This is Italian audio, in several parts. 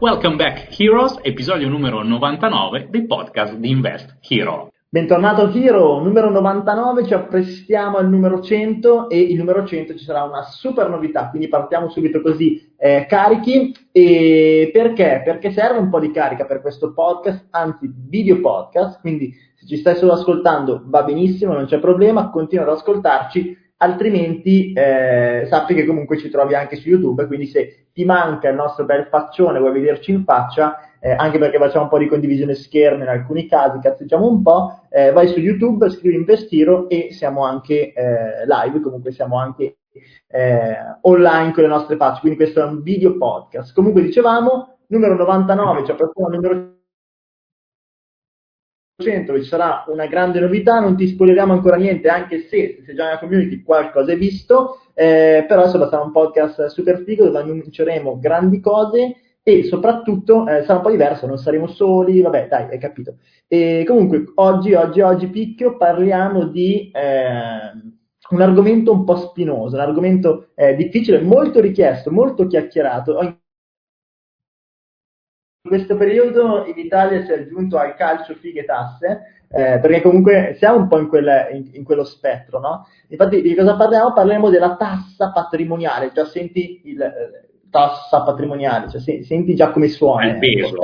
Welcome back Heroes, episodio numero 99 dei podcast di Invest Hero. Bentornato Hero, numero 99, ci apprestiamo al numero 100 e il numero 100 ci sarà una super novità, quindi partiamo subito così eh, carichi. E perché? Perché serve un po' di carica per questo podcast, anzi video podcast, quindi se ci stai solo ascoltando va benissimo, non c'è problema, continua ad ascoltarci altrimenti eh, sappi che comunque ci trovi anche su YouTube, quindi se ti manca il nostro bel faccione, vuoi vederci in faccia, eh, anche perché facciamo un po' di condivisione schermo in alcuni casi, cazzeggiamo un po', eh, vai su YouTube, scrivi Investiro e siamo anche eh, live, comunque siamo anche eh, online con le nostre facce, quindi questo è un video podcast. Comunque dicevamo, numero 99, cioè proprio il numero ci sarà una grande novità, non ti spoileriamo ancora niente, anche se se già nella community qualcosa hai visto, eh, però insomma sarà un podcast super figo dove annunceremo grandi cose e soprattutto eh, sarà un po' diverso, non saremo soli, vabbè dai, hai capito. E comunque oggi, oggi, oggi Picchio parliamo di eh, un argomento un po' spinoso, un argomento eh, difficile, molto richiesto, molto chiacchierato in questo periodo in Italia si è aggiunto al calcio fighe tasse, eh, perché comunque siamo un po' in, quel, in, in, quello spettro, no? Infatti di cosa parliamo? Parleremo della tassa patrimoniale, già senti il eh, tassa patrimoniale, cioè se, senti già come suona. È il peso.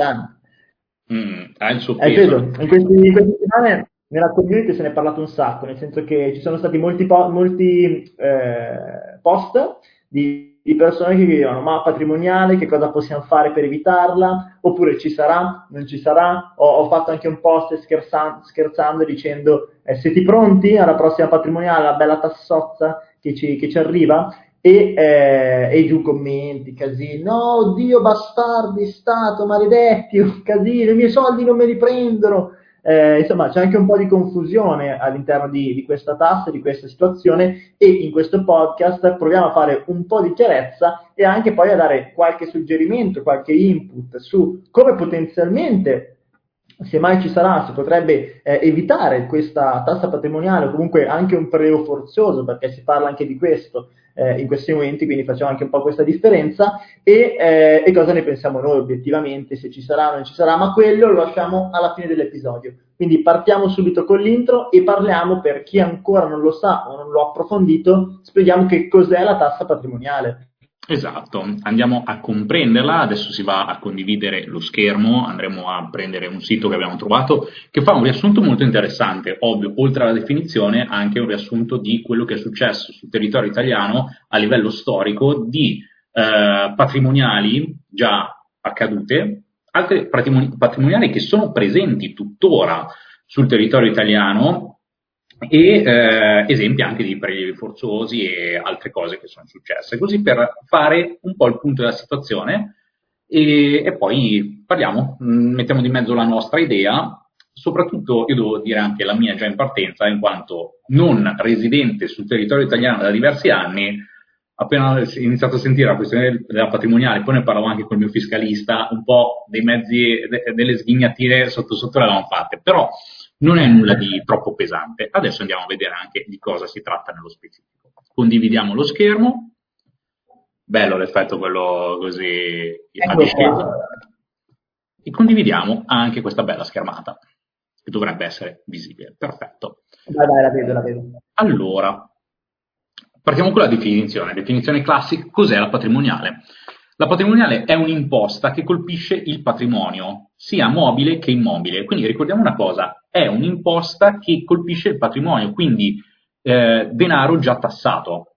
Mm, ha il suo peso. Peso. In questi settimane nella community se ne è parlato un sacco, nel senso che ci sono stati molti, po- molti eh, post di di persone che chiedevano ma patrimoniale, che cosa possiamo fare per evitarla, oppure ci sarà, non ci sarà, ho, ho fatto anche un post scherzando, scherzando dicendo eh, siete pronti alla prossima patrimoniale, la bella tassozza che ci, che ci arriva? E, eh, e, giù commenti, casini, no, Dio bastardi, Stato, maledetti, casino, i miei soldi non me li prendono, eh, insomma, c'è anche un po' di confusione all'interno di, di, questa tassa, di questa situazione e in questo podcast proviamo a fare un po' di chiarezza e anche poi a dare qualche suggerimento, qualche input su come potenzialmente se mai ci sarà, si potrebbe eh, evitare questa tassa patrimoniale o comunque anche un prelievo forzoso, perché si parla anche di questo eh, in questi momenti, quindi facciamo anche un po' questa differenza e, eh, e, cosa ne pensiamo noi obiettivamente, se ci sarà o non ci sarà, ma quello lo lasciamo alla fine dell'episodio. Quindi partiamo subito con l'intro e parliamo, per chi ancora non lo sa o non lo ha approfondito, spieghiamo che cos'è la tassa patrimoniale. Esatto, andiamo a comprenderla, adesso si va a condividere lo schermo, andremo a prendere un sito che abbiamo trovato che fa un riassunto molto interessante, ovvio, oltre alla definizione anche un riassunto di quello che è successo sul territorio italiano a livello storico di eh, patrimoniali già accadute, altre patrimoniali che sono presenti tuttora sul territorio italiano e eh, esempi anche di prelievi forzosi e altre cose che sono successe, così per fare un po' il punto della situazione e, e poi parliamo, mm, mettiamo di mezzo la nostra idea, soprattutto io devo dire anche la mia già in partenza, in quanto non residente sul territorio italiano da diversi anni, appena ho iniziato a sentire la questione della patrimoniale, poi ne parlavo anche con il mio fiscalista, un po' dei mezzi, de, delle sghignatine sotto sotto le avevamo fatte, però non è nulla di troppo pesante. Adesso andiamo a vedere anche di cosa si tratta nello specifico. Condividiamo lo schermo. Bello l'effetto quello così discesa. E condividiamo anche questa bella schermata, che dovrebbe essere visibile. Perfetto. Dai, dai, la vedo, la vedo. Allora, partiamo con la definizione. Definizione classica, cos'è la patrimoniale? La patrimoniale è un'imposta che colpisce il patrimonio, sia mobile che immobile. Quindi ricordiamo una cosa, è un'imposta che colpisce il patrimonio, quindi eh, denaro già tassato.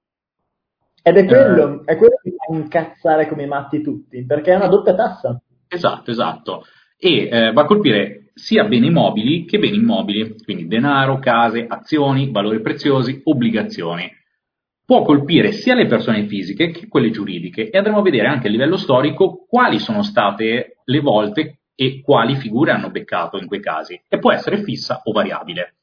Ed è quello, eh, è quello che fa incazzare come matti tutti, perché è una doppia tassa. Esatto, esatto. E eh, va a colpire sia beni mobili che beni immobili, quindi denaro, case, azioni, valori preziosi, obbligazioni può colpire sia le persone fisiche che quelle giuridiche e andremo a vedere anche a livello storico quali sono state le volte e quali figure hanno beccato in quei casi e può essere fissa o variabile.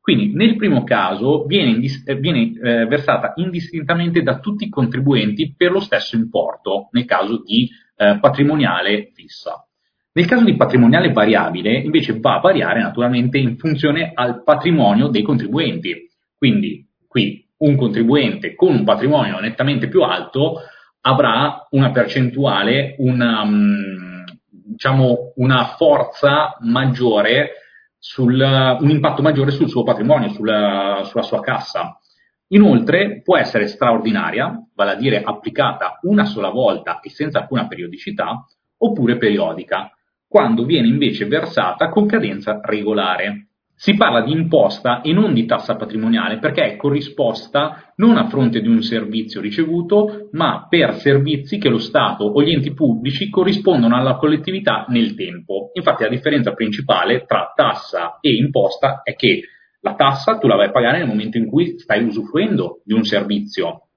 Quindi nel primo caso viene, indis- eh, viene eh, versata indistintamente da tutti i contribuenti per lo stesso importo nel caso di eh, patrimoniale fissa. Nel caso di patrimoniale variabile invece va a variare naturalmente in funzione al patrimonio dei contribuenti. Quindi qui un contribuente con un patrimonio nettamente più alto avrà una percentuale, una, um, diciamo, una forza maggiore, sul, un impatto maggiore sul suo patrimonio, sulla, sulla sua cassa. Inoltre può essere straordinaria, vale a dire applicata una sola volta e senza alcuna periodicità, oppure periodica, quando viene invece versata con cadenza regolare. Si parla di imposta e non di tassa patrimoniale perché è corrisposta non a fronte di un servizio ricevuto, ma per servizi che lo Stato o gli enti pubblici corrispondono alla collettività nel tempo. Infatti la differenza principale tra tassa e imposta è che la tassa tu la vai a pagare nel momento in cui stai usufruendo di un servizio,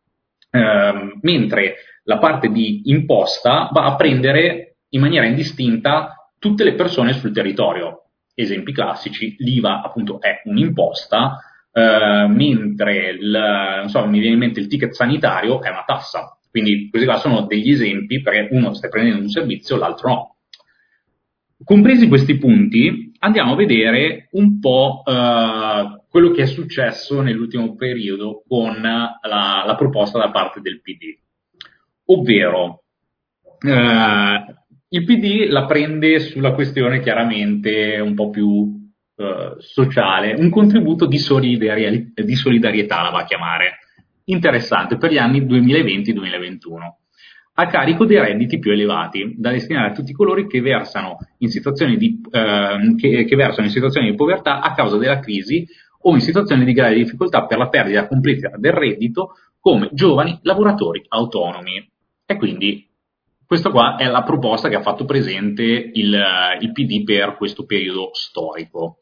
ehm, mentre la parte di imposta va a prendere in maniera indistinta tutte le persone sul territorio esempi classici, l'IVA appunto è un'imposta, eh, mentre il, so, mi viene in mente il ticket sanitario è una tassa. Quindi questi qua sono degli esempi perché uno sta prendendo un servizio, l'altro no. Compresi questi punti, andiamo a vedere un po' eh, quello che è successo nell'ultimo periodo con la, la proposta da parte del PD. Ovvero, eh, il PD la prende sulla questione chiaramente un po' più eh, sociale, un contributo di, solidari- di solidarietà la va a chiamare, interessante per gli anni 2020-2021 a carico dei redditi più elevati, da destinare a tutti coloro che versano in situazioni di, eh, che, che versano in situazioni di povertà a causa della crisi o in situazioni di grave difficoltà per la perdita completa del reddito, come giovani lavoratori autonomi. E quindi questa qua è la proposta che ha fatto presente il, il PD per questo periodo storico.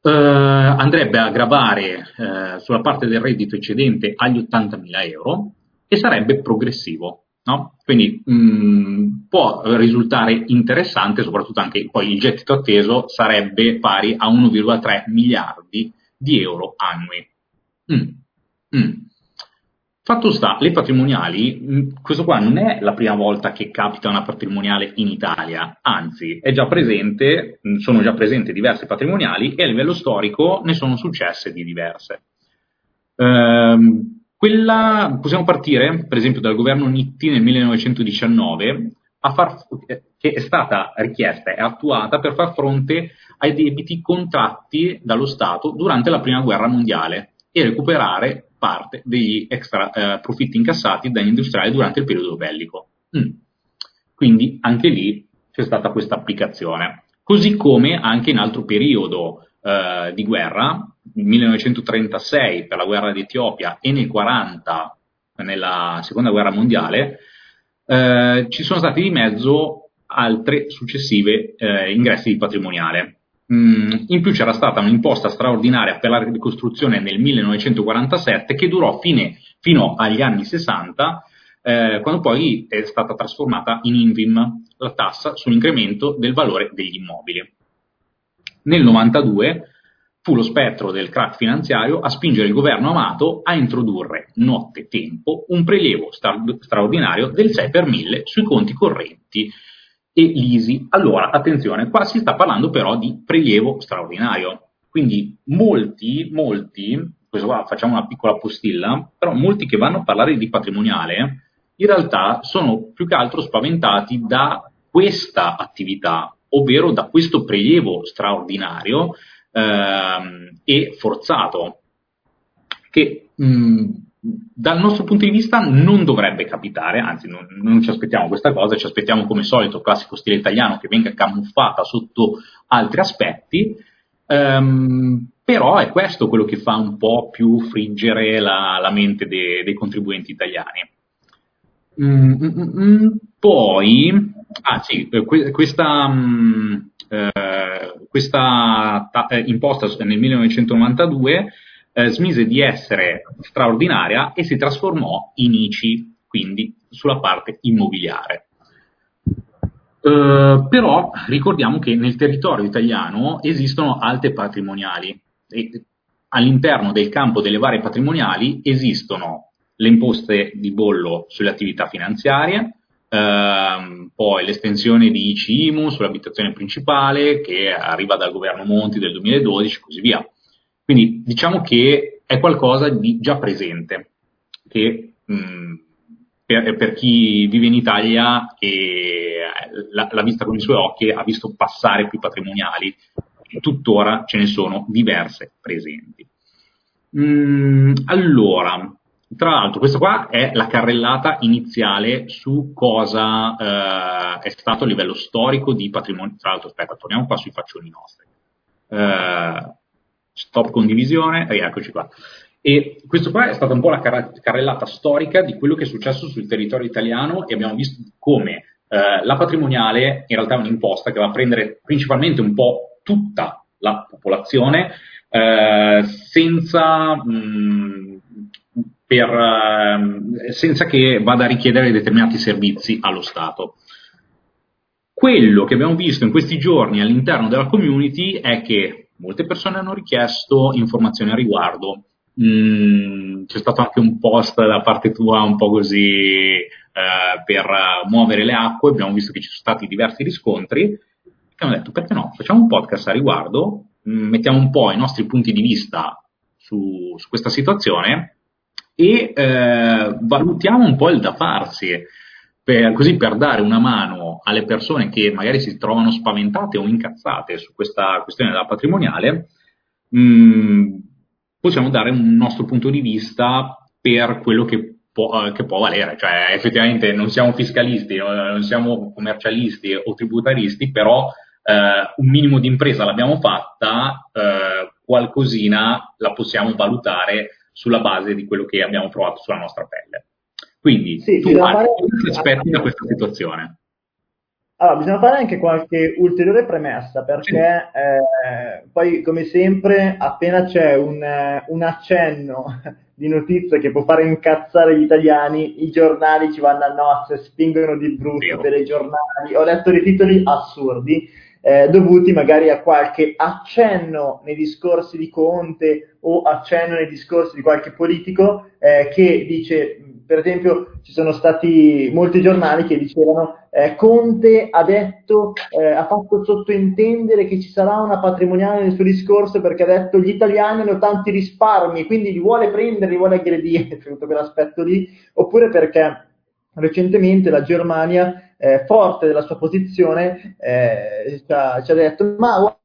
Uh, andrebbe a gravare uh, sulla parte del reddito eccedente agli 80.000 euro e sarebbe progressivo. No? Quindi mh, mm, può risultare interessante, soprattutto anche poi il gettito atteso sarebbe pari a 1,3 miliardi di euro annui. Mm. Mm. Fatto sta, le patrimoniali, questo qua non è la prima volta che capita una patrimoniale in Italia, anzi già presente, sono già presenti diverse patrimoniali e a livello storico ne sono successe di diverse. Ehm, quella, possiamo partire per esempio dal governo Nitti nel 1919 far, che è stata richiesta e attuata per far fronte ai debiti contratti dallo Stato durante la prima guerra mondiale e recuperare parte degli extra eh, profitti incassati dagli industriali durante il periodo bellico. Mm. Quindi anche lì c'è stata questa applicazione. Così come anche in altro periodo eh, di guerra, 1936 per la guerra d'Etiopia e nel 1940 nella seconda guerra mondiale, eh, ci sono stati di mezzo altre successive eh, ingressi di patrimoniale. Mm, in più c'era stata un'imposta straordinaria per la ricostruzione nel 1947 che durò fine, fino agli anni 60, eh, quando poi è stata trasformata in INVIM, la tassa sull'incremento del valore degli immobili. Nel 92 fu lo spettro del crack finanziario a spingere il governo Amato a introdurre notte tempo un prelievo stra- straordinario del 6 per 1000 sui conti correnti e l'ISI. Allora, attenzione, qua si sta parlando però di prelievo straordinario. Quindi molti, molti, questo qua facciamo una piccola postilla, però molti che vanno a parlare di patrimoniale in realtà sono più che altro spaventati da questa attività, ovvero da questo prelievo straordinario ehm, e forzato, che mh, dal nostro punto di vista non dovrebbe capitare, anzi non, non, ci aspettiamo questa cosa, ci aspettiamo come solito classico stile italiano che venga camuffata sotto altri aspetti, ehm, però è questo quello che fa un po' più friggere la, la mente de, dei contribuenti italiani. Mm, mm, mm, mm poi, ah sì, eh, questa, mm, eh, questa ta- eh, imposta nel 1992 eh, smise di essere straordinaria e si trasformò in ICI, quindi sulla parte immobiliare. Uh, però ricordiamo che nel territorio italiano esistono alte patrimoniali e all'interno del campo delle varie patrimoniali esistono le imposte di bollo sulle attività finanziarie, ehm, poi l'estensione di ICI-IMU sull'abitazione principale che arriva dal governo Monti del 2012 e così via. Quindi diciamo che è qualcosa di già presente, che mh, mm, per, per, chi vive in Italia e l'ha, l'ha vista con i suoi occhi, ha visto passare più patrimoniali tuttora ce ne sono diverse presenti. Mm, allora, tra l'altro, questa qua è la carrellata iniziale su cosa eh, è stato a livello storico di patrimonio. Tra l'altro, aspetta, torniamo qua sui faccioni nostri. Eh, stop condivisione, eccoci qua. E questo qua è stata un po' la carrellata storica di quello che è successo sul territorio italiano e abbiamo visto come eh, la patrimoniale in realtà è un'imposta che va a prendere principalmente un po' tutta la popolazione eh, senza, mh, per, eh, senza che vada a richiedere determinati servizi allo Stato. Quello che abbiamo visto in questi giorni all'interno della community è che molte persone hanno richiesto informazioni a riguardo, Mm, c'è stato anche un post da parte tua un po' così eh, per muovere le acque, abbiamo visto che ci sono stati diversi riscontri. Abbiamo detto perché no, facciamo un podcast a riguardo, mm, mettiamo un po' i nostri punti di vista su, su questa situazione e eh, valutiamo un po' il da farsi, per, così per dare una mano alle persone che magari si trovano spaventate o incazzate su questa questione della patrimoniale. Mh, mm, possiamo dare un nostro punto di vista per quello che può, eh, che può valere. Cioè, effettivamente non siamo fiscalisti, non siamo commercialisti o tributaristi, però eh, un minimo di impresa l'abbiamo fatta, eh, qualcosina la possiamo valutare sulla base di quello che abbiamo provato sulla nostra pelle. Quindi, sì, tu hai aspetti da questa situazione? Allora, bisogna fare anche qualche ulteriore premessa perché eh, poi, come sempre, appena c'è un, un, accenno di notizia che può fare incazzare gli italiani, i giornali ci vanno a nozze, spingono di brutto per i giornali. Ho letto dei titoli assurdi eh, dovuti magari a qualche accenno nei discorsi di Conte o accenno nei discorsi di qualche politico eh, che dice per esempio ci sono stati molti giornali che dicevano eh, Conte ha detto, eh, ha fatto sottointendere che ci sarà una patrimoniale nel suo discorso perché ha detto gli italiani hanno tanti risparmi, quindi li vuole prendere, li vuole aggredire, tutto quell'aspetto lì, oppure perché recentemente la Germania, eh, forte della sua posizione, eh, ci ha, ci, ha, detto ma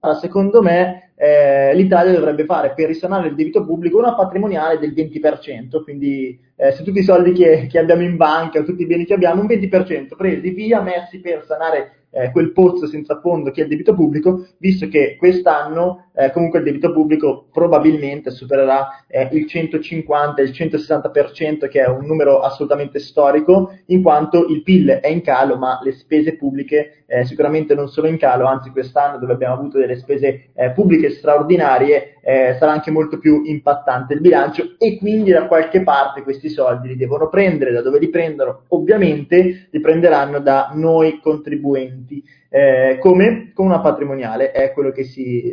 guarda, secondo me eh, l'Italia dovrebbe fare per risanare il debito pubblico una patrimoniale del 20%, quindi eh, su tutti i soldi che, che, abbiamo in banca, tutti i beni che abbiamo, un 20% presi via, messi per sanare eh, quel pozzo senza fondo che è il debito pubblico, visto che quest'anno eh, comunque il debito pubblico probabilmente supererà eh, il 150, il 160%, che è un numero assolutamente storico, in quanto il PIL è in calo, ma le spese pubbliche eh, sicuramente non sono in calo, anzi quest'anno dove abbiamo avuto delle spese eh, pubbliche straordinarie eh, sarà anche molto più impattante il bilancio e quindi da qualche parte questi soldi li devono prendere, da dove li prendono? Ovviamente li prenderanno da noi contribuenti, eh, come con una patrimoniale, è quello che si,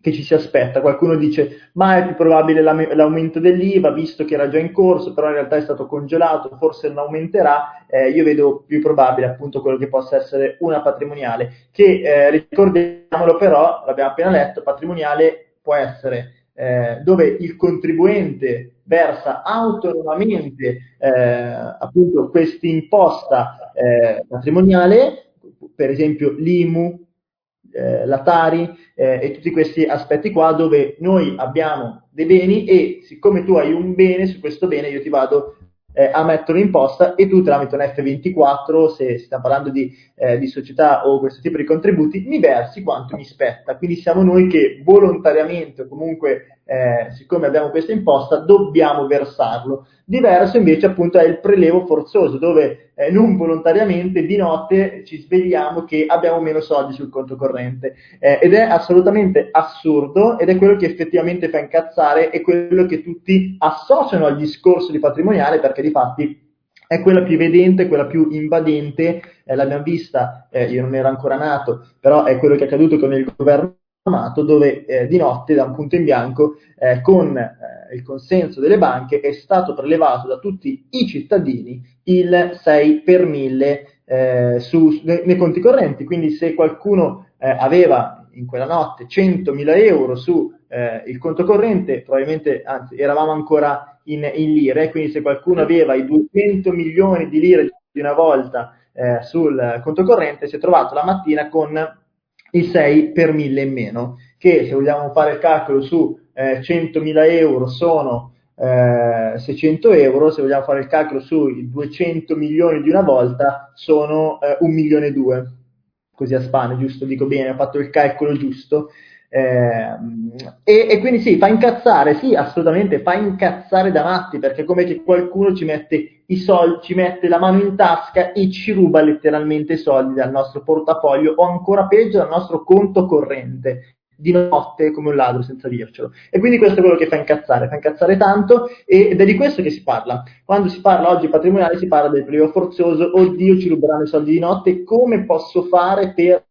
che ci si aspetta. Qualcuno dice ma è più probabile l'aumento dell'IVA visto che era già in corso, però in realtà è stato congelato, forse non aumenterà. Eh, io vedo più probabile appunto quello che possa essere una patrimoniale, che eh, ricordiamolo però, l'abbiamo appena letto, patrimoniale può essere eh, dove il contribuente versa autonomamente eh, appunto questa imposta eh, patrimoniale, per esempio l'IMU, eh, la Tari eh, e tutti questi aspetti qua dove noi abbiamo dei beni e siccome tu hai un bene, su questo bene io ti vado eh, a metterlo in posta e tu tramite un F24, se si sta parlando di, eh, di, società o questo tipo di contributi, mi versi quanto mi spetta. Quindi siamo noi che volontariamente o comunque eh, siccome abbiamo questa imposta, dobbiamo versarlo. Diverso invece appunto è il prelevo forzoso, dove eh, non volontariamente di notte ci svegliamo che abbiamo meno soldi sul conto corrente. Eh, ed è assolutamente assurdo ed è quello che effettivamente fa incazzare e quello che tutti associano al discorso di patrimoniale perché di fatti è quella più evidente, quella più invadente, eh, l'abbiamo vista, eh, io non ero ancora nato, però è quello che è accaduto con il governo dove eh, di notte, da un punto in bianco, eh, con eh, il consenso delle banche, è stato prelevato da tutti i cittadini il 6 per 1000 eh, su, nei, nei, conti correnti. Quindi se qualcuno eh, aveva in quella notte 100.000 euro su eh, il conto corrente, probabilmente, anzi, eravamo ancora in, in, lire, quindi se qualcuno aveva i 200 milioni di lire di una volta sul conto corrente, si è trovato la mattina con il 6 per 1000 in meno, che se vogliamo fare il calcolo su eh, 100.000 euro sono eh, 600 euro, se vogliamo fare il calcolo sui 200 milioni di una volta sono eh, 1 milione e 2, così a spane, giusto? Dico bene, ho fatto il calcolo giusto. Eh, e, e, quindi sì, fa incazzare, sì, assolutamente, fa incazzare da matti, perché come che qualcuno ci mette i soldi, ci mette la mano in tasca e ci ruba letteralmente i soldi dal nostro portafoglio o ancora peggio dal nostro conto corrente di notte come un ladro senza dircelo. E quindi questo è quello che fa incazzare, fa incazzare tanto ed è di questo che si parla. Quando si parla oggi patrimoniale si parla del periodo forzoso, oddio ci ruberanno i soldi di notte, come posso fare per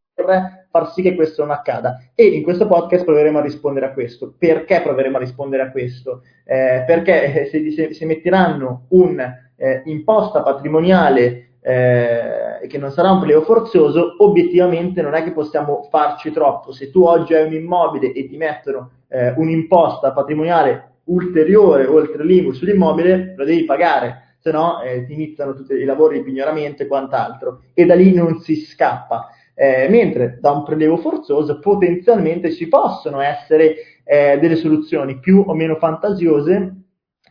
far sì che questo non accada. E in questo podcast proveremo a rispondere a questo. Perché proveremo a rispondere a questo? Eh, perché se, se, se metteranno un'imposta eh, patrimoniale eh, che non sarà un pleo forzoso, obiettivamente non è che possiamo farci troppo. Se tu oggi hai un immobile e ti mettono eh, un'imposta patrimoniale ulteriore oltre l'IMU sull'immobile, lo devi pagare, se no eh, ti iniziano tutti i lavori di pignoramento e quant'altro, e da lì non si scappa. Eh, mentre da un prelievo forzoso potenzialmente ci possono essere eh, delle soluzioni più o meno fantasiose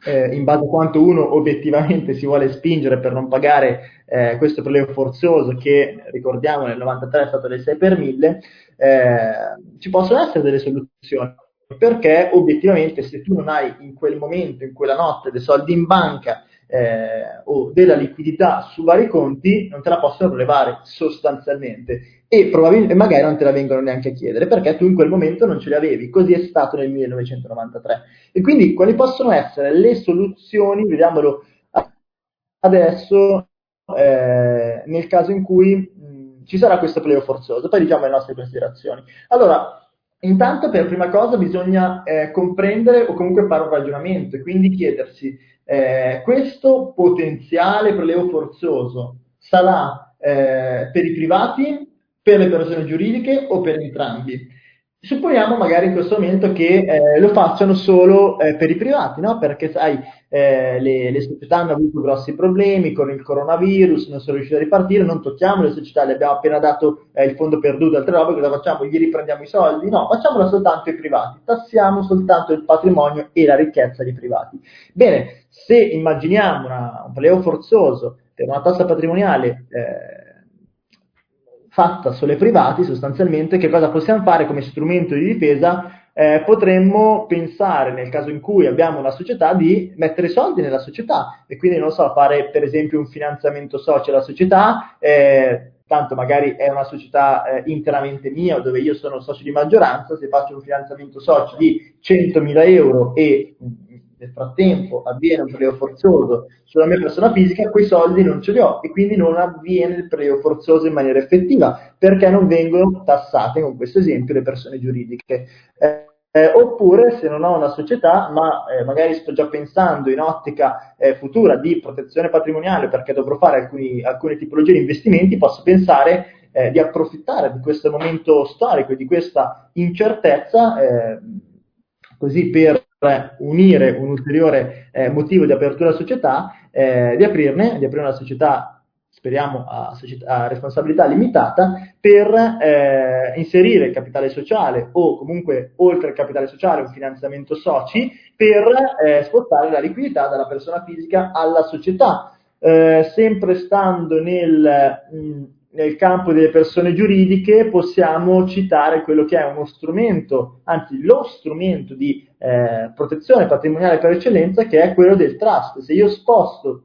eh, in base a quanto uno obiettivamente si vuole spingere per non pagare eh, questo prelievo forzoso che ricordiamo nel 93 è stato del 6 per 1000, eh, ci possono essere delle soluzioni. Perché obiettivamente se tu non hai in quel momento, in quella notte, dei soldi in banca eh, o della liquidità su vari conti, non te la possono prelevare sostanzialmente e probabilmente magari non te la vengono neanche a chiedere perché tu in quel momento non ce li avevi, così è stato nel 1993. E quindi quali possono essere le soluzioni, vediamolo adesso, eh, nel caso in cui mh, ci sarà questo pleo forzoso, poi diciamo le nostre considerazioni. Allora, Intanto, per prima cosa, bisogna eh, comprendere o comunque fare un ragionamento e quindi chiedersi eh, questo potenziale prelievo forzoso sarà eh, per i privati, per le persone giuridiche o per entrambi? Supponiamo magari in questo momento che eh, lo facciano solo eh, per i privati, no? perché sai, eh, le, le, società hanno avuto grossi problemi con il coronavirus, non sono riuscite a ripartire, non tocchiamo le società, le abbiamo appena dato eh, il fondo perduto, altre robe, cosa facciamo? Gli riprendiamo i soldi? No, facciamolo soltanto ai privati, tassiamo soltanto il patrimonio e la ricchezza dei privati. Bene, se immaginiamo una, un pleo forzoso per una tassa patrimoniale eh, fatta solo privati, sostanzialmente, che cosa possiamo fare come strumento di difesa? Eh, potremmo pensare, nel caso in cui abbiamo una società, di mettere soldi nella società e quindi, non so, fare per esempio un finanziamento socio alla società, eh, tanto magari è una società eh, interamente mia dove io sono socio di maggioranza, se faccio un finanziamento socio di 100.000 euro e nel frattempo avviene un prelievo forzoso sulla mia persona fisica, quei soldi non ce li ho e quindi non avviene il prelievo forzoso in maniera effettiva perché non vengono tassate, con questo esempio, le persone giuridiche. Eh, eh, oppure se non ho una società, ma eh, magari sto già pensando in ottica eh, futura di protezione patrimoniale perché dovrò fare alcuni, alcune tipologie di investimenti, posso pensare eh, di approfittare di questo momento storico e di questa incertezza eh, così per unire un ulteriore eh, motivo di apertura società, eh, di aprirne, di aprire una società, speriamo a, società, a responsabilità limitata, per eh, inserire il capitale sociale o comunque oltre il capitale sociale un finanziamento soci per eh, spostare la liquidità dalla persona fisica alla società. Eh, sempre stando nel mh, nel campo delle persone giuridiche possiamo citare quello che è uno strumento, anzi lo strumento di eh, protezione patrimoniale per eccellenza che è quello del trust. Se io sposto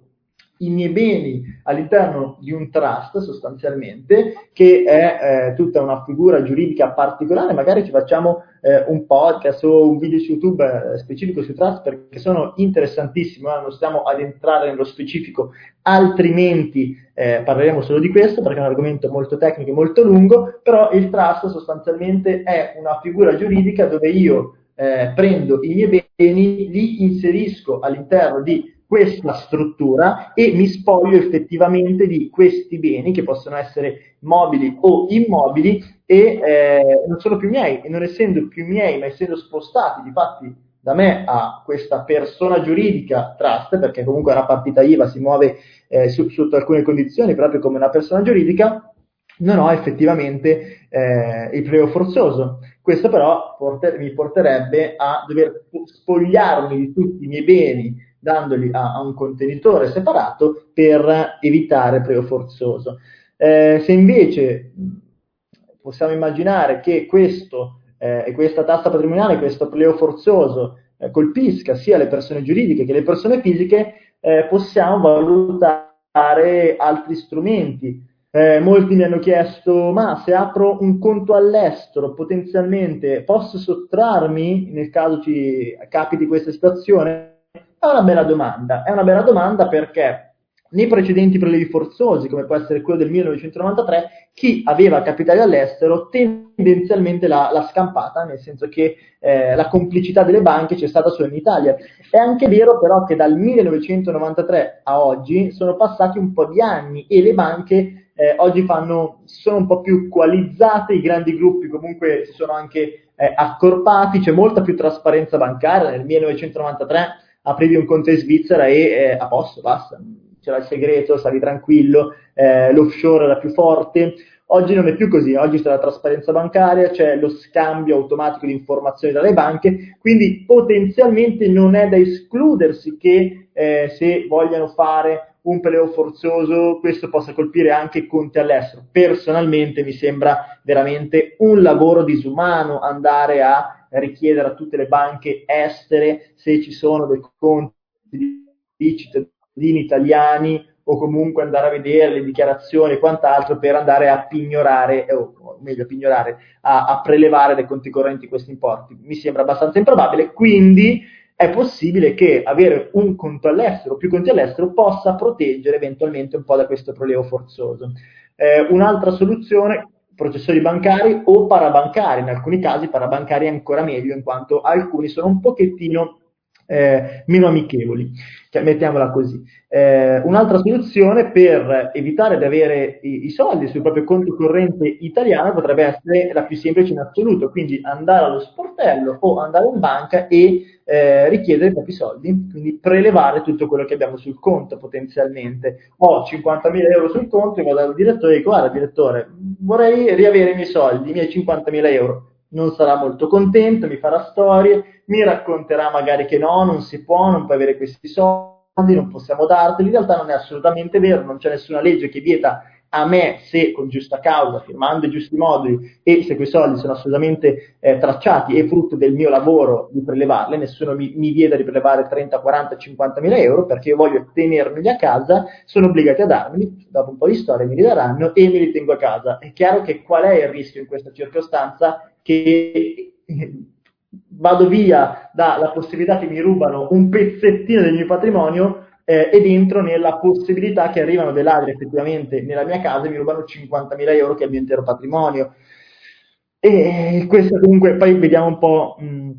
i miei beni all'interno di un trust sostanzialmente, che è eh, tutta una figura giuridica particolare, magari ci facciamo eh, un podcast o un video su YouTube eh, specifico sui trust perché sono interessantissimi, non stiamo ad entrare nello specifico, altrimenti eh, parleremo solo di questo perché è un argomento molto tecnico e molto lungo, però il trust sostanzialmente è una figura giuridica dove io eh, prendo i miei beni, li inserisco all'interno di questa struttura e mi spoglio effettivamente di questi beni che possono essere mobili o immobili e eh, non sono più miei e non essendo più miei ma essendo spostati di fatti da me a questa persona giuridica trust perché comunque la partita IVA si muove eh, su, sotto alcune condizioni proprio come una persona giuridica non ho effettivamente eh, il prelievo forzoso. Questo però porter- mi porterebbe a dover spogliarmi di tutti i miei beni dandoli a, a un contenitore separato per evitare il prelievo forzoso. Eh, se invece possiamo immaginare che questo eh, questa tassa patrimoniale, questo prelievo forzoso eh, colpisca sia le persone giuridiche che le persone fisiche, eh, possiamo valutare altri strumenti eh, molti mi hanno chiesto, ma se apro un conto all'estero, potenzialmente posso sottrarmi nel caso ci capiti questa situazione? È una bella domanda, è una bella domanda perché nei precedenti prelevi forzosi, come può essere quello del 1993, chi aveva capitali all'estero tendenzialmente l'ha, l'ha scampata, nel senso che eh, la complicità delle banche c'è stata solo in Italia. È anche vero però che dal 1993 a oggi sono passati un po' di anni e le banche eh, oggi fanno, sono un po' più coalizzate, i grandi gruppi comunque si sono anche eh, accorpati, c'è molta più trasparenza bancaria, nel 1993 aprivi un conto in Svizzera e eh, a posto, basta, c'era il segreto, stavi tranquillo, eh, l'offshore era più forte, Oggi non è più così, oggi c'è la trasparenza bancaria, c'è lo scambio automatico di informazioni tra le banche, quindi potenzialmente non è da escludersi che eh, se vogliano fare un peleo forzoso, questo possa colpire anche conti all'estero. Personalmente mi sembra veramente un lavoro disumano andare a richiedere a tutte le banche estere se ci sono dei conti di cittadini italiani o comunque andare a vedere le dichiarazioni e quant'altro per andare a pignorare, o meglio pignorare, a, a prelevare dai conti correnti questi importi. Mi sembra abbastanza improbabile, quindi è possibile che avere un conto all'estero, più conti all'estero, possa proteggere eventualmente un po' da questo prelievo forzoso. Eh, un'altra soluzione, processori bancari o parabancari, in alcuni casi parabancari è ancora meglio, in quanto alcuni sono un pochettino eh, meno amichevoli, cioè, mettiamola così. Eh, un'altra soluzione per evitare di avere i, i, soldi sul proprio conto corrente italiano potrebbe essere la più semplice in assoluto, quindi andare allo sportello o andare in banca e eh, richiedere i propri soldi, quindi prelevare tutto quello che abbiamo sul conto potenzialmente. Ho 50.000 euro sul conto e vado dal direttore e dico guarda direttore, vorrei riavere i miei soldi, i miei 50.000 euro non sarà molto contento, mi farà storie, mi racconterà magari che no, non si può, non puoi avere questi soldi, non possiamo darteli. In realtà non è assolutamente vero, non c'è nessuna legge che vieta a me se con giusta causa, firmando i giusti moduli e se quei soldi sono assolutamente eh, tracciati e frutto del mio lavoro di prelevarli, nessuno mi, mi vieta di prelevare 30, 40, 50 mila euro perché io voglio tenermeli a casa, sono obbligati a darmeli, dopo un po' di storia mi li daranno e me li tengo a casa. È chiaro che qual è il rischio in questa circostanza? Che vado via dalla possibilità che mi rubano un pezzettino del mio patrimonio eh, ed entro nella possibilità che arrivano dei ladri effettivamente nella mia casa e mi rubano 50.000 euro che è il mio intero patrimonio. E questo comunque, poi vediamo un po' mh,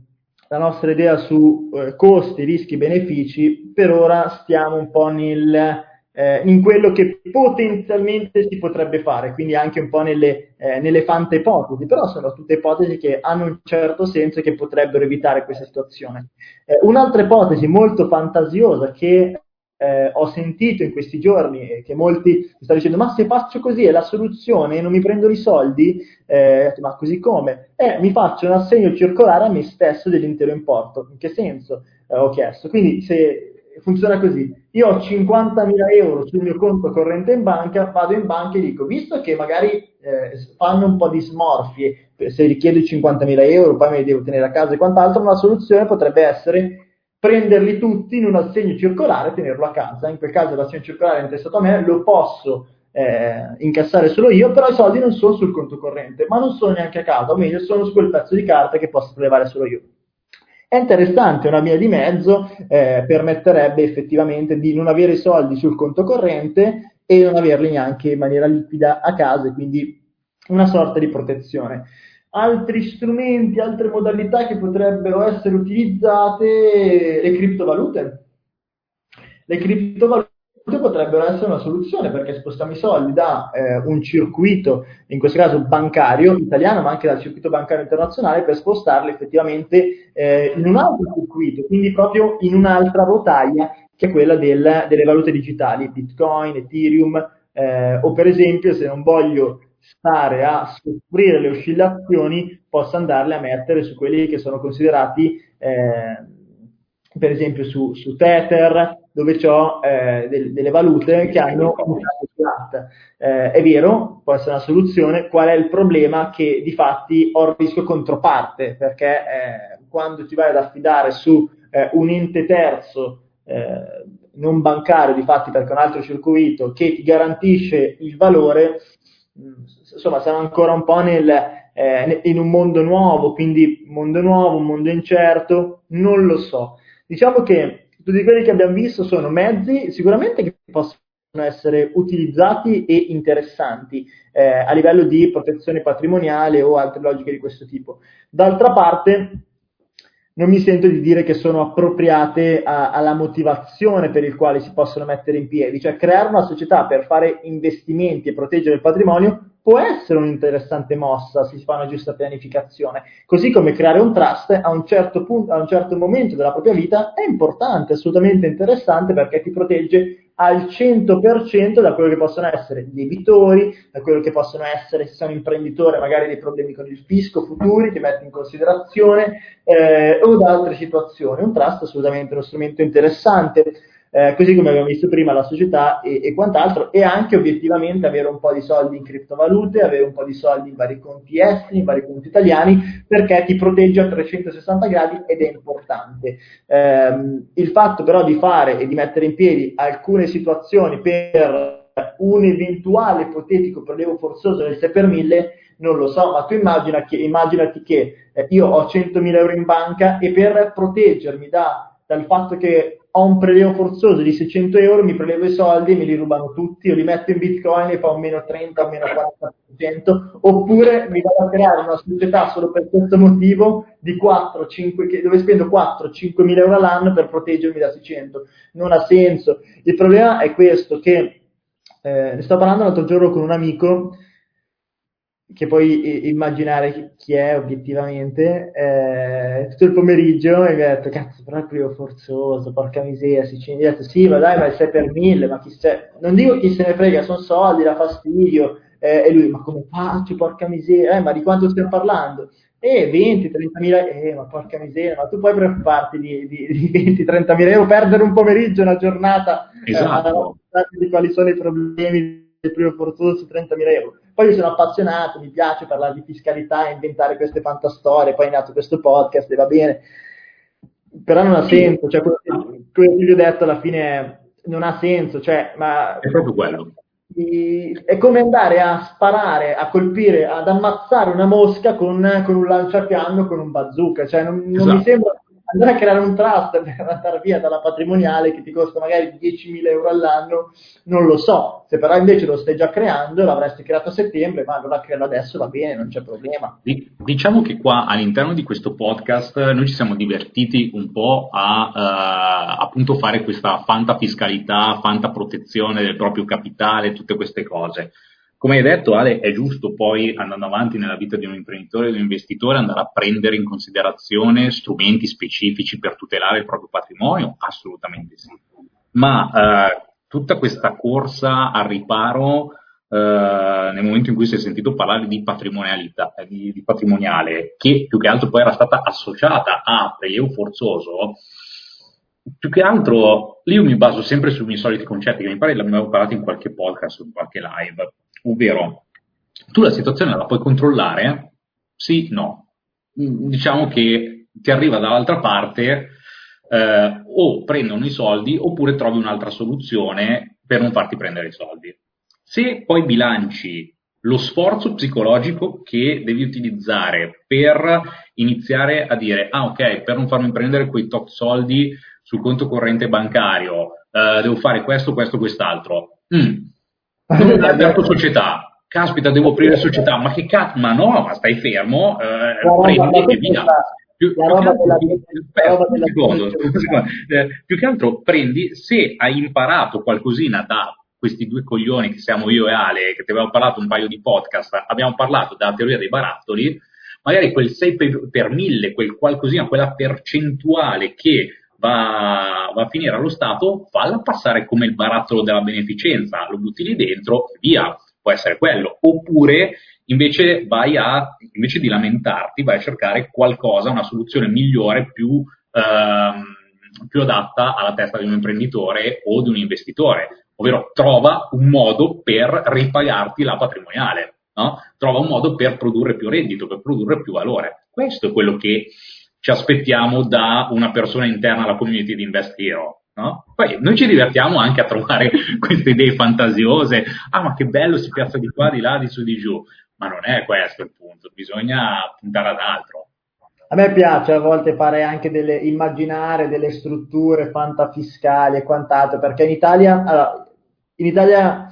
la nostra idea su eh, costi, rischi, benefici. Per ora stiamo un po' nel, eh, in quello che potenzialmente si potrebbe fare, quindi anche un po' nelle, eh, nelle fante ipotesi, però sono tutte ipotesi che hanno un certo senso e che potrebbero evitare questa situazione. Eh, un'altra ipotesi molto fantasiosa che eh, ho sentito in questi giorni che molti mi stanno dicendo ma se faccio così è la soluzione e non mi prendo i soldi, eh, ma così come? Eh, mi faccio un assegno circolare a me stesso dell'intero importo. In che senso? Eh, ho chiesto. Quindi se funziona così, io ho 50.000 euro sul mio conto corrente in banca, vado in banca e dico, visto che magari eh, fanno un po' di smorfie, se richiedo 50.000 euro, poi me li devo tenere a casa e quant'altro, una soluzione potrebbe essere prenderli tutti in un assegno circolare e tenerlo a casa. In quel caso l'assegno circolare è intestato a me, lo posso eh, incassare solo io, però i soldi non sono sul conto corrente, ma non sono neanche a casa, o meglio sono su quel pezzo di carta che posso prelevare solo io. È interessante, una via di mezzo eh, permetterebbe effettivamente di non avere i soldi sul conto corrente e non averli neanche in maniera liquida a casa, quindi una sorta di protezione altri strumenti, altre modalità che potrebbero essere utilizzate, le criptovalute. Le criptovalute potrebbero essere una soluzione perché spostiamo i soldi da eh, un circuito, in questo caso bancario italiano, ma anche dal circuito bancario internazionale, per spostarli effettivamente eh, in un altro circuito, quindi proprio in un'altra rotaia che è quella del, delle valute digitali, Bitcoin, Ethereum, eh, o per esempio se non voglio stare a soffrire le oscillazioni, posso andarle a mettere su quelli che sono considerati, eh, per esempio su, su Tether, dove ho eh, del, delle valute che hanno un flat. Eh, è vero, può essere una soluzione, qual è il problema? Che di fatti ho il rischio controparte, perché eh, quando ti vai ad affidare su eh, un ente terzo eh, non bancario, di fatti perché è un altro circuito, che ti garantisce il valore, insomma siamo ancora un po' nel, eh, in un mondo nuovo, quindi mondo nuovo, un mondo incerto, non lo so. Diciamo che tutti quelli che abbiamo visto sono mezzi sicuramente che possono essere utilizzati e interessanti eh, a livello di protezione patrimoniale o altre logiche di questo tipo. D'altra parte, non mi sento di dire che sono appropriate a, alla motivazione per il quale si possono mettere in piedi, cioè creare una società per fare investimenti e proteggere il patrimonio può essere un'interessante mossa se si fa una giusta pianificazione, così come creare un trust a un certo punto, a un certo momento della propria vita è importante, assolutamente interessante perché ti protegge al 100% da quello che possono essere debitori, da quello che possono essere, se sei un imprenditore, magari dei problemi con il fisco futuri, ti metti in considerazione, eh, o da altre situazioni. Un trust è assolutamente uno strumento interessante eh, così come abbiamo visto prima la società e, e, quant'altro, e anche obiettivamente avere un po' di soldi in criptovalute, avere un po' di soldi in vari conti esteri, in vari conti italiani, perché ti protegge a 360 gradi ed è importante. Eh, il fatto però di fare e di mettere in piedi alcune situazioni per un eventuale ipotetico prelievo forzoso del 6 per 1000 non lo so, ma tu immagina che, immaginati che eh, io ho 100.000 euro in banca e per proteggermi da, dal fatto che ho un prelievo forzoso di 600 euro, mi prelevo i soldi me li rubano tutti, io li metto in bitcoin e fa un meno 30 o meno 40%, oppure mi vado a creare una società solo per questo motivo di 4, 5, dove spendo 4, 5 mila euro all'anno per proteggermi da 600. Non ha senso. Il problema è questo, che eh, ne sto parlando l'altro giorno con un amico che puoi immaginare chi è obiettivamente, eh, tutto il pomeriggio e mi ha detto, cazzo, più forzoso, porca miseria, si ci detto, sì, ma dai, ma il 6 per 1000, ma chi se... non dico chi se ne frega, sono soldi, da fastidio, eh, e lui, ma come faccio, porca miseria, eh, ma di quanto stiamo parlando? Eh, 20, 30 mila, eh, ma porca miseria, ma tu puoi preoccuparti di, di, di 20, 30 mila euro, perdere un pomeriggio, una giornata, esatto. eh, di quali sono i problemi del primo forzoso su 30 mila euro poi io sono appassionato, mi piace parlare di fiscalità, inventare queste fantastorie, poi è nato questo podcast e va bene, però non ha senso, cioè quello che, quello che vi ho detto alla fine non ha senso, cioè, ma... È proprio quello. È come andare a sparare, a colpire, ad ammazzare una mosca con, con un lanciafiamme con un bazooka, cioè non, non esatto. mi sembra andare a creare un trust per andare via dalla patrimoniale che ti costa magari 10.000 euro all'anno, non lo so. Se però invece lo stai già creando, l'avresti creato a settembre, ma allora crearlo adesso va bene, non c'è problema. Diciamo che qua all'interno di questo podcast noi ci siamo divertiti un po' a uh, appunto fare questa fanta fiscalità, fanta protezione del proprio capitale, tutte queste cose. Come hai detto Ale, è giusto poi andando avanti nella vita di un imprenditore e di un investitore andare a prendere in considerazione strumenti specifici per tutelare il proprio patrimonio? Assolutamente sì. Ma eh, tutta questa corsa al riparo eh, nel momento in cui si è sentito parlare di patrimonialità, eh, di, di patrimoniale, che più che altro poi era stata associata a prelievo forzoso, più che altro io mi baso sempre sui miei soliti concetti, che mi pare l'abbiamo parlato in qualche podcast in qualche live ovvero tu la situazione la puoi controllare? Sì, no. Diciamo che ti arriva dall'altra parte eh, o prendono i soldi oppure trovi un'altra soluzione per non farti prendere i soldi. Se poi bilanci lo sforzo psicologico che devi utilizzare per iniziare a dire ah ok, per non farmi prendere quei top soldi sul conto corrente bancario, eh, devo fare questo, questo, quest'altro. Mm, non hai aperto società. Caspita, devo aprire società. Ma che cazzo? Ma no, ma stai fermo, eh, prendi e via. più, più, che altro, più, eh, più che altro prendi, se hai imparato qualcosina da questi due coglioni che siamo io e Ale, che ti avevo parlato un paio di podcast, abbiamo parlato della teoria dei barattoli, magari quel 6 per, per 1000, quel qualcosina, quella percentuale che va, va, a finire allo Stato, falla passare come il barattolo della beneficenza, lo butti lì dentro, via, può essere quello. Oppure invece vai a, invece di lamentarti, vai a cercare qualcosa, una soluzione migliore, più, ehm, più adatta alla testa di un imprenditore o di un investitore, ovvero trova un modo per ripagarti la patrimoniale. No? Trova un modo per produrre più reddito, per produrre più valore. Questo è quello che ci aspettiamo da una persona interna alla community di Invest Hero. No? Poi noi ci divertiamo anche a trovare queste idee fantasiose, ah ma che bello si piazza di qua, di là, di su, di giù, ma non è questo il punto, bisogna puntare ad altro. A me piace a volte fare anche delle, immaginare delle strutture fantafiscali e quant'altro, perché in Italia, allora, in Italia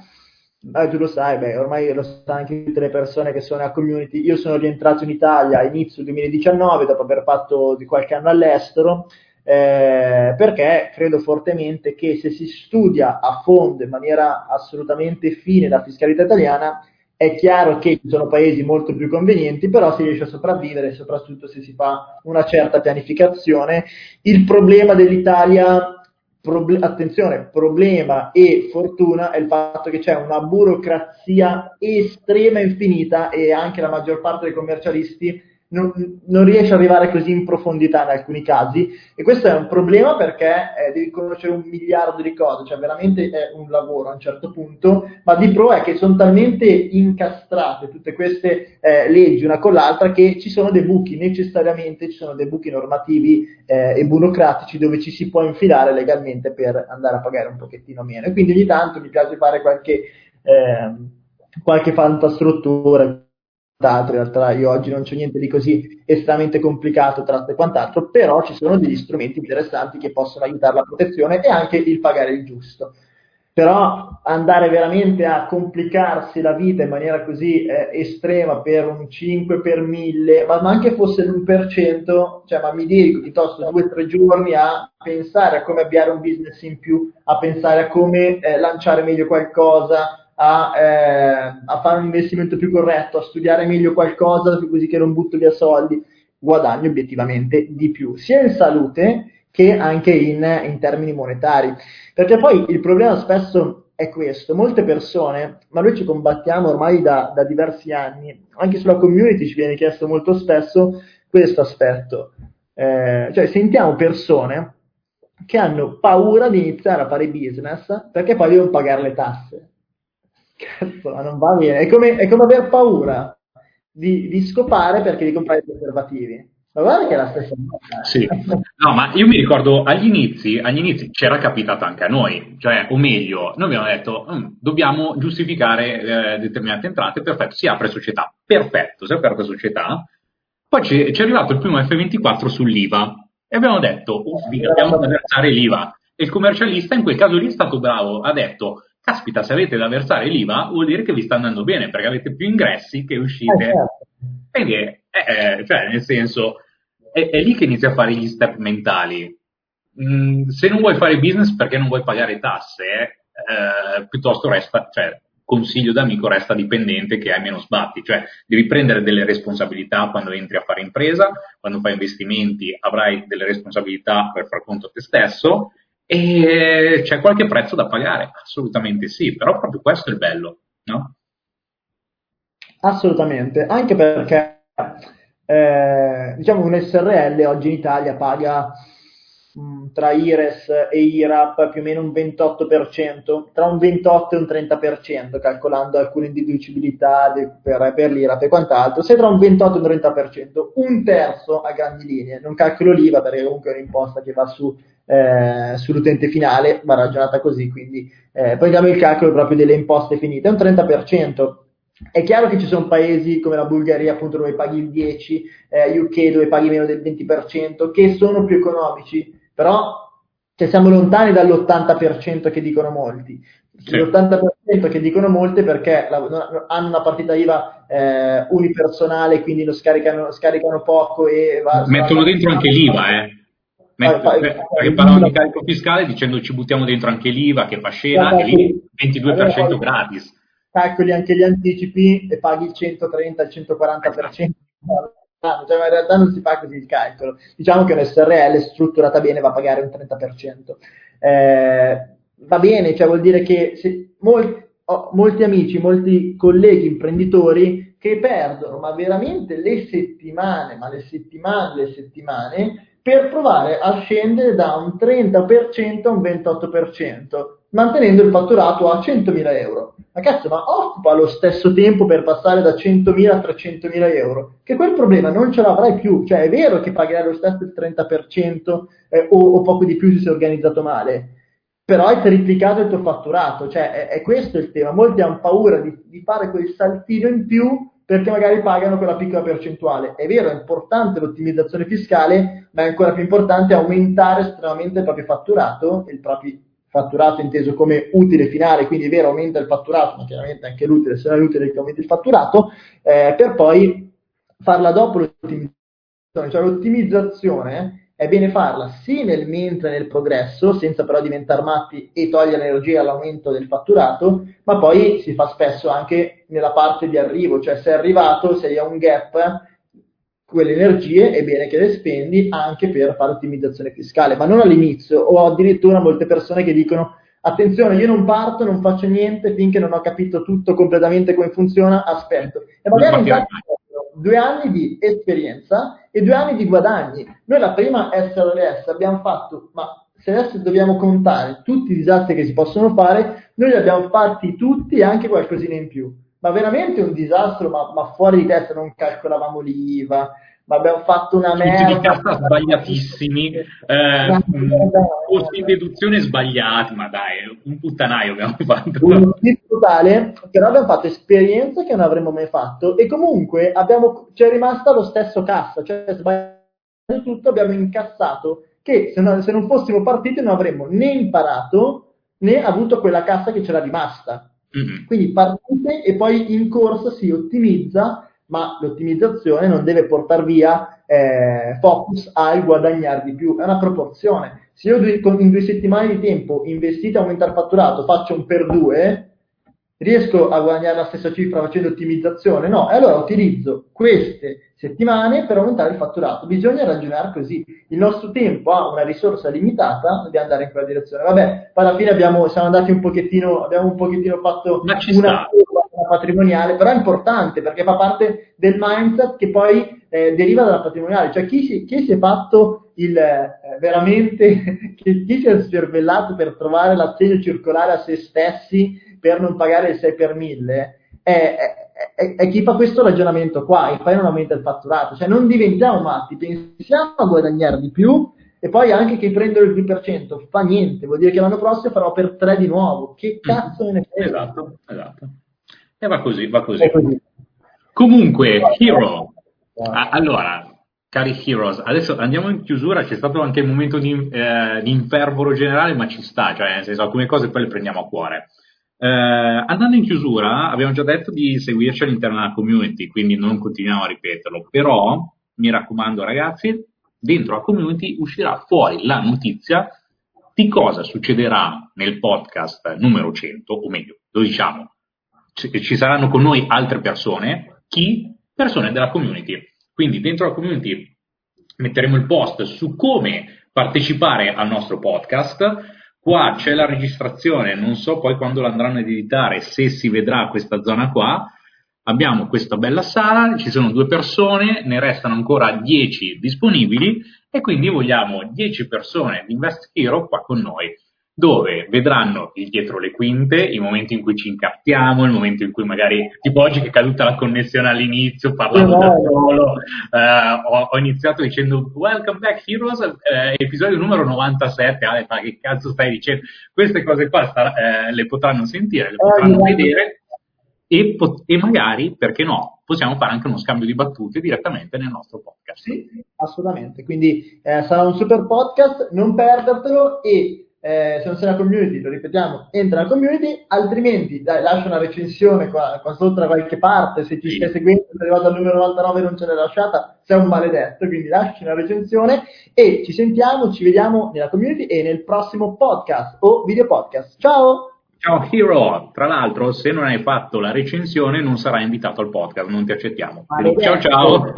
Ah, tu lo sai, beh, ormai lo sanno anche tutte le persone che sono a community. Io sono rientrato in Italia a inizio 2019 dopo aver fatto di qualche anno all'estero, eh, perché credo fortemente che se si studia a fondo in maniera assolutamente fine la fiscalità italiana, è chiaro che ci sono paesi molto più convenienti, però si riesce a sopravvivere, soprattutto se si fa una certa pianificazione. Il problema dell'Italia Proble- attenzione, problema e fortuna è il fatto che c'è una burocrazia estrema e infinita e anche la maggior parte dei commercialisti non, non, riesce ad arrivare così in profondità in alcuni casi. E questo è un problema perché eh, devi conoscere un miliardo di cose, cioè veramente è un lavoro a un certo punto, ma di pro è che sono talmente incastrate tutte queste eh, leggi una con l'altra che ci sono dei buchi, necessariamente ci sono dei buchi normativi eh, e burocratici dove ci si può infilare legalmente per andare a pagare un pochettino meno. E quindi ogni tanto mi piace fare qualche, ehm, qualche fantastruttura in realtà io oggi non c'è niente di così estremamente complicato, tratto e quant'altro, però ci sono degli strumenti interessanti che possono aiutare la protezione e anche il pagare il giusto. Però andare veramente a complicarsi la vita in maniera così eh, estrema per un 5 per 1000, ma anche fosse l'1%, cioè ma mi dedico piuttosto due o tre giorni a pensare a come avviare un business in più, a pensare a come eh, lanciare meglio qualcosa, a, eh, a, fare un investimento più corretto, a studiare meglio qualcosa così che non butto via soldi, guadagno obiettivamente di più, sia in salute che anche in, in termini monetari. Perché poi il problema spesso è questo, molte persone, ma noi ci combattiamo ormai da, da diversi anni, anche sulla community ci viene chiesto molto spesso questo aspetto, eh, cioè sentiamo persone che hanno paura di iniziare a fare business perché poi devono pagare le tasse. Cazzo, non va bene. È come, è come aver paura di, di, scopare perché devi comprare i preservativi. Ma guarda che è la stessa cosa. Sì. No, ma io mi ricordo agli inizi, agli inizi c'era capitato anche a noi, cioè, o meglio, noi abbiamo detto mm, dobbiamo giustificare eh, determinate entrate, perfetto, si apre società, perfetto, si è aperta società, poi ci è arrivato il primo F24 sull'IVA e abbiamo detto, oh, dobbiamo versare l'IVA. E il commercialista in quel caso lì è stato bravo, ha detto caspita, se avete da versare l'IVA vuol dire che vi sta andando bene perché avete più ingressi che uscite. Eh, certo. Quindi, eh, eh, cioè, nel senso, è, è, lì che inizi a fare gli step mentali. Mm, se non vuoi fare business perché non vuoi pagare tasse, eh, piuttosto resta, cioè, consiglio d'amico, resta dipendente che hai meno sbatti, cioè devi prendere delle responsabilità quando entri a fare impresa, quando fai investimenti avrai delle responsabilità per far conto a te stesso e c'è qualche prezzo da pagare? Assolutamente sì, però proprio questo è il bello, no? Assolutamente, anche perché eh, diciamo un SRL oggi in Italia paga mh, tra IRES e IRAP più o meno un 28%, tra un 28 e un 30%, calcolando alcune deducibilità per, per l'IRAP e quant'altro, se tra un 28 e un 30%, un terzo a grandi linee, non calcolo l'IVA perché comunque è un'imposta che va su eh, sull'utente finale, va ragionata così, quindi eh, poi diamo il calcolo proprio delle imposte finite, è un 30%. È chiaro che ci sono paesi come la Bulgaria, appunto, dove paghi il 10, eh, UK dove paghi meno del 20%, che sono più economici, però cioè siamo lontani dall'80% che dicono molti. Sì. L'80% che dicono molte perché hanno una partita IVA eh, unipersonale, quindi lo scaricano, scaricano poco e va, mettono dentro anche l'IVA, eh. Ah, perché parlavano di carico fiscale dicendo ci buttiamo dentro anche l'IVA che fa scena e lì 22% gratis. Calcoli anche gli anticipi e paghi il 130, il 140%. Esatto. Ah, cioè, in realtà non si fa così il calcolo. Diciamo che un SRL strutturata bene va a pagare un 30%. Eh, va bene, cioè vuol dire che molti, ho molti amici, molti colleghi imprenditori che perdono, ma veramente le settimane, ma le settimane, le settimane, per provare a scendere da un 30% a un 28%, mantenendo il fatturato a 100.000 euro. Ma cazzo, ma occupa lo stesso tempo per passare da 100.000 a 300.000 euro, che quel problema non ce l'avrai più. Cioè è vero che pagherai lo stesso il 30% eh, o, o poco di più se sei organizzato male, però hai triplicato il tuo fatturato, cioè è, è questo il tema. Molti hanno paura di, di, fare quel saltino in più perché magari pagano quella piccola percentuale. È vero, è importante l'ottimizzazione fiscale, ma è ancora più importante aumentare estremamente il proprio fatturato, il proprio fatturato inteso come utile finale, quindi è vero, aumenta il fatturato, ma chiaramente anche l'utile, se non è utile che aumenti il fatturato, eh, per poi farla dopo l'ottimizzazione. Cioè l'ottimizzazione è bene farla sì nel mentre nel progresso, senza però diventare matti e togliere energia all'aumento del fatturato, ma poi si fa spesso anche nella parte di arrivo, cioè se è arrivato, se hai un gap, quelle energie è bene che le spendi anche per fare ottimizzazione fiscale, ma non all'inizio, o addirittura molte persone che dicono attenzione, io non parto, non faccio niente finché non ho capito tutto completamente come funziona, aspetto. E magari due anni di esperienza e due anni di guadagni. Noi la prima SRS abbiamo fatto, ma se adesso dobbiamo contare tutti i disastri che si possono fare, noi li abbiamo fatti tutti e anche qualcosina in più. Ma veramente un disastro, ma, ma fuori di testa, non calcolavamo l'IVA, ma abbiamo fatto una merda. di cassa sbagliatissimi, eh, posti in deduzione sbagliati, ma dai, un puttanaio abbiamo fatto. Un totale, però abbiamo fatto esperienze che non avremmo mai fatto e comunque abbiamo, c'è rimasta lo stesso cassa, cioè sbagliato tutto, abbiamo incassato che se non, se non fossimo partiti non avremmo né imparato né avuto quella cassa che c'era rimasta. Mm-hmm. Quindi partite e poi in corsa si ottimizza ma l'ottimizzazione non deve portare via eh, focus al guadagnare di più, è una proporzione. Se io in due settimane di tempo investito a aumentare il fatturato faccio un per due, riesco a guadagnare la stessa cifra facendo ottimizzazione? No, e allora utilizzo queste settimane per aumentare il fatturato. Bisogna ragionare così. Il nostro tempo ha una risorsa limitata, dobbiamo andare in quella direzione. Vabbè, poi alla fine abbiamo, siamo andati un pochettino, abbiamo un pochettino fatto una curva patrimoniale, però è importante perché fa parte del mindset che poi eh, deriva dalla patrimoniale. Cioè chi si, chi si è fatto il, eh, veramente, chi, chi si è scervellato per trovare l'assegno circolare a se stessi per non pagare il 6 per 1000 è, è, è, chi fa questo ragionamento qua e poi non aumenta il fatturato. Cioè non diventiamo matti, pensiamo a guadagnare di più e poi anche che prendono il 2% fa niente, vuol dire che l'anno prossimo farò per 3 di nuovo. Che mm. cazzo me ne frega? Esatto, esatto. E va così, va così. così. Comunque, Hero. Ah, allora, cari Heroes, adesso andiamo in chiusura, c'è stato anche il momento di, eh, di infervoro generale, ma ci sta, cioè nel senso alcune cose poi le prendiamo a cuore. Eh, andando in chiusura, abbiamo già detto di seguirci all'interno della community, quindi non continuiamo a ripeterlo, però mi raccomando ragazzi, dentro la community uscirà fuori la notizia di cosa succederà nel podcast numero 100, o meglio, lo diciamo, ci saranno con noi altre persone, chi? Persone della community. Quindi dentro la community metteremo il post su come partecipare al nostro podcast, Qua c'è la registrazione, non so poi quando l'andranno ad editare, se si vedrà questa zona qua. Abbiamo questa bella sala, ci sono due persone, ne restano ancora 10 disponibili e quindi vogliamo 10 persone di Invest Hero qua con noi dove vedranno il dietro le quinte, i momenti in cui ci incappiamo, il momento in cui magari, tipo oggi che è caduta la connessione all'inizio, parlavo da solo, eh, ho, ho, iniziato dicendo Welcome back Heroes, eh, episodio numero 97, Ale, ma che cazzo stai dicendo? Queste cose qua sta, eh, le potranno sentire, le potranno vedere e, pot- e magari, perché no, possiamo fare anche uno scambio di battute direttamente nel nostro podcast. Sì, assolutamente. Quindi eh, sarà un super podcast, non perdertelo e eh, se non sei nella community, lo ripetiamo, entra nella community, altrimenti dai, lascia una recensione qua, qua sotto da qualche parte, se sì. stai seguendo, sei arrivato al numero 99 e non ce l'hai lasciata, sei un maledetto, quindi lasci una recensione e ci sentiamo, ci vediamo nella community e nel prossimo podcast o video podcast. Ciao! Ciao Hero, tra l'altro se non hai fatto la recensione non sarai invitato al podcast, non ti accettiamo. Ciao ciao!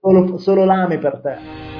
solo, solo lame per te.